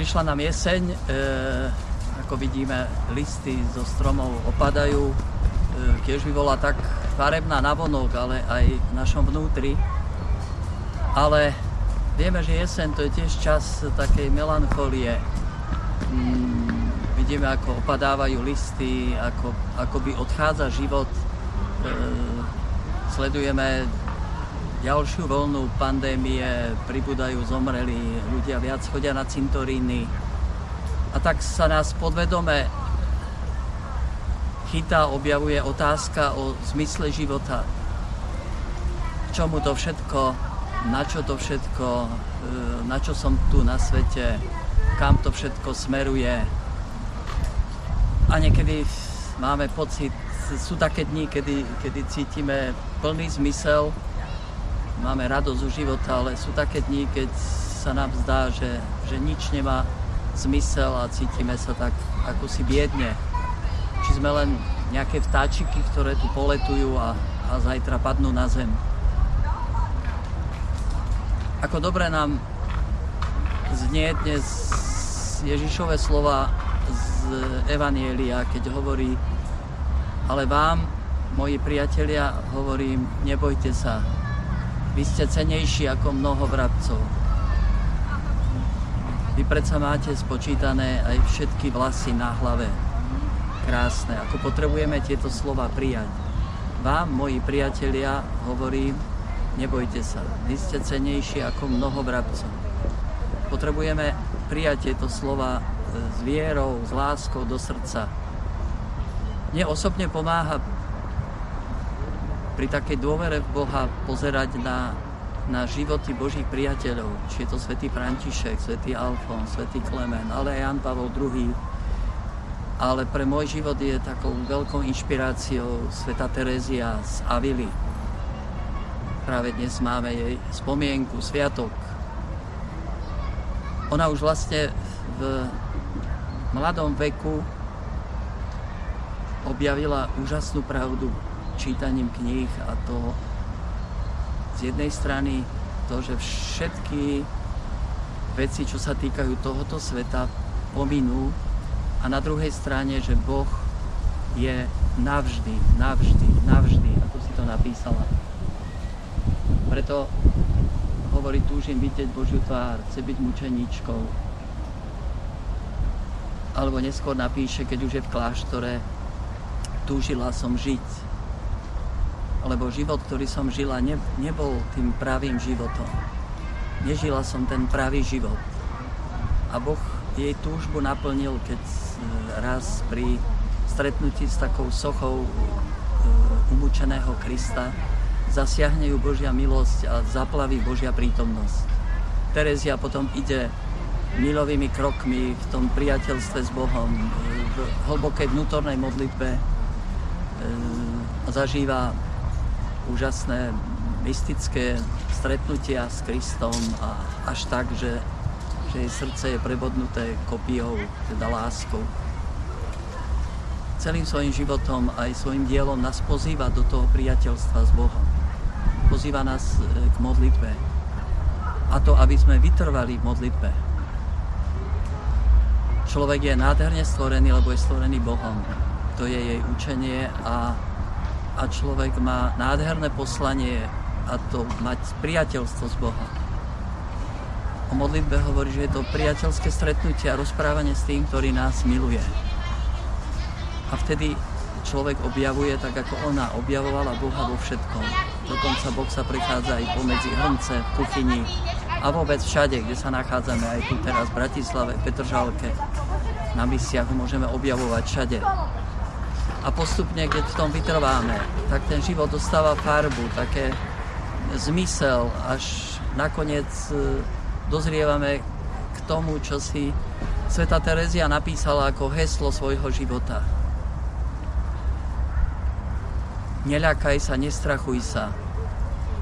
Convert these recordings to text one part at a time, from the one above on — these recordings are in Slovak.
Prišla nám jeseň, e, ako vidíme, listy zo stromov opadajú. E, tiež by bola tak farebná navonok, ale aj v našom vnútri. Ale vieme, že jeseň to je tiež čas takej melancholie. Mm, vidíme, ako opadávajú listy, ako, ako by odchádza život. E, sledujeme ďalšiu voľnú pandémie, pribúdajú zomreli, ľudia viac chodia na cintoríny. A tak sa nás podvedome chytá, objavuje otázka o zmysle života. K čomu to všetko, na čo to všetko, e, na čo som tu na svete, kam to všetko smeruje. A niekedy máme pocit, sú také dni, kedy, kedy cítime plný zmysel máme radosť zo života, ale sú také dni, keď sa nám zdá, že, že nič nemá zmysel a cítime sa tak ako si biedne. Či sme len nejaké vtáčiky, ktoré tu poletujú a, a zajtra padnú na zem. Ako dobre nám znie dnes Ježišové slova z Evanielia, keď hovorí, ale vám, moji priatelia, hovorím, nebojte sa, vy ste cenejší ako mnoho vrabcov. Vy predsa máte spočítané aj všetky vlasy na hlave. Krásne. Ako potrebujeme tieto slova prijať. Vám, moji priatelia, hovorím, nebojte sa. Vy ste cenejší ako mnoho vrabcov. Potrebujeme prijať tieto slova e, s vierou, s láskou do srdca. Mne osobne pomáha pri takej dôvere v Boha pozerať na, na životy Božích priateľov, či je to svätý František, svätý Alfon, svätý Klemen, ale aj Jan Pavel II. Ale pre môj život je takou veľkou inšpiráciou sveta Terezia z Avily. Práve dnes máme jej spomienku, sviatok. Ona už vlastne v mladom veku objavila úžasnú pravdu čítaním kníh a to z jednej strany to, že všetky veci, čo sa týkajú tohoto sveta, pominú a na druhej strane, že Boh je navždy, navždy, navždy, ako si to napísala. Preto hovorí, túžim vidieť Božiu tvár, chce byť mučeničkou. Alebo neskôr napíše, keď už je v kláštore, túžila som žiť, lebo život, ktorý som žila, ne, nebol tým pravým životom. Nežila som ten pravý život. A Boh jej túžbu naplnil, keď e, raz pri stretnutí s takou sochou e, umúčeného Krista zasiahne ju Božia milosť a zaplaví Božia prítomnosť. Terezia potom ide milovými krokmi v tom priateľstve s Bohom, e, v hlbokej vnútornej modlitbe zažíva úžasné mystické stretnutia s Kristom a až tak, že, že jej srdce je prebodnuté kopiou, teda láskou. Celým svojim životom aj svojim dielom nás pozýva do toho priateľstva s Bohom. Pozýva nás e, k modlitbe. A to, aby sme vytrvali v modlitbe. Človek je nádherne stvorený, lebo je stvorený Bohom. To je jej učenie a a človek má nádherné poslanie a to mať priateľstvo s Bohom. O modlitbe hovorí, že je to priateľské stretnutie a rozprávanie s tým, ktorý nás miluje. A vtedy človek objavuje tak, ako ona objavovala Boha vo všetkom. Dokonca Boh sa prichádza aj pomedzi hrnce, v kuchyni a vôbec všade, kde sa nachádzame, aj tu teraz v Bratislave, v Petržalke. Na misiach môžeme objavovať všade a postupne, keď v tom vytrváme, tak ten život dostáva farbu, také zmysel, až nakoniec e, dozrievame k tomu, čo si Sveta Terezia napísala ako heslo svojho života. Neľakaj sa, nestrachuj sa,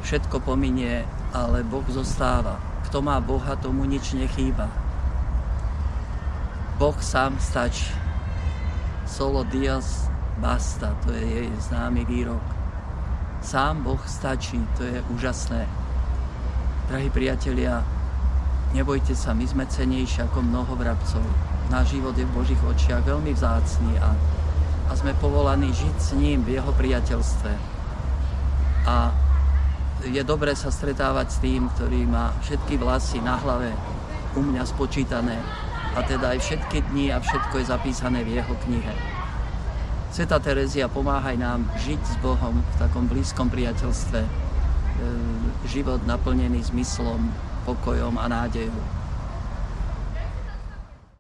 všetko pominie, ale Boh zostáva. Kto má Boha, tomu nič nechýba. Boh sám stačí. Solo Dios Basta, to je jej známy výrok. Sám Boh stačí, to je úžasné. Drahí priatelia, nebojte sa, my sme cenejší ako mnoho vrabcov. Náš život je v Božích očiach veľmi vzácný a, a sme povolaní žiť s ním v jeho priateľstve. A je dobré sa stretávať s tým, ktorý má všetky vlasy na hlave u mňa spočítané a teda aj všetky dni a všetko je zapísané v jeho knihe. Sveta Terezia, pomáhaj nám žiť s Bohom v takom blízkom priateľstve, e, život naplnený zmyslom, pokojom a nádejou.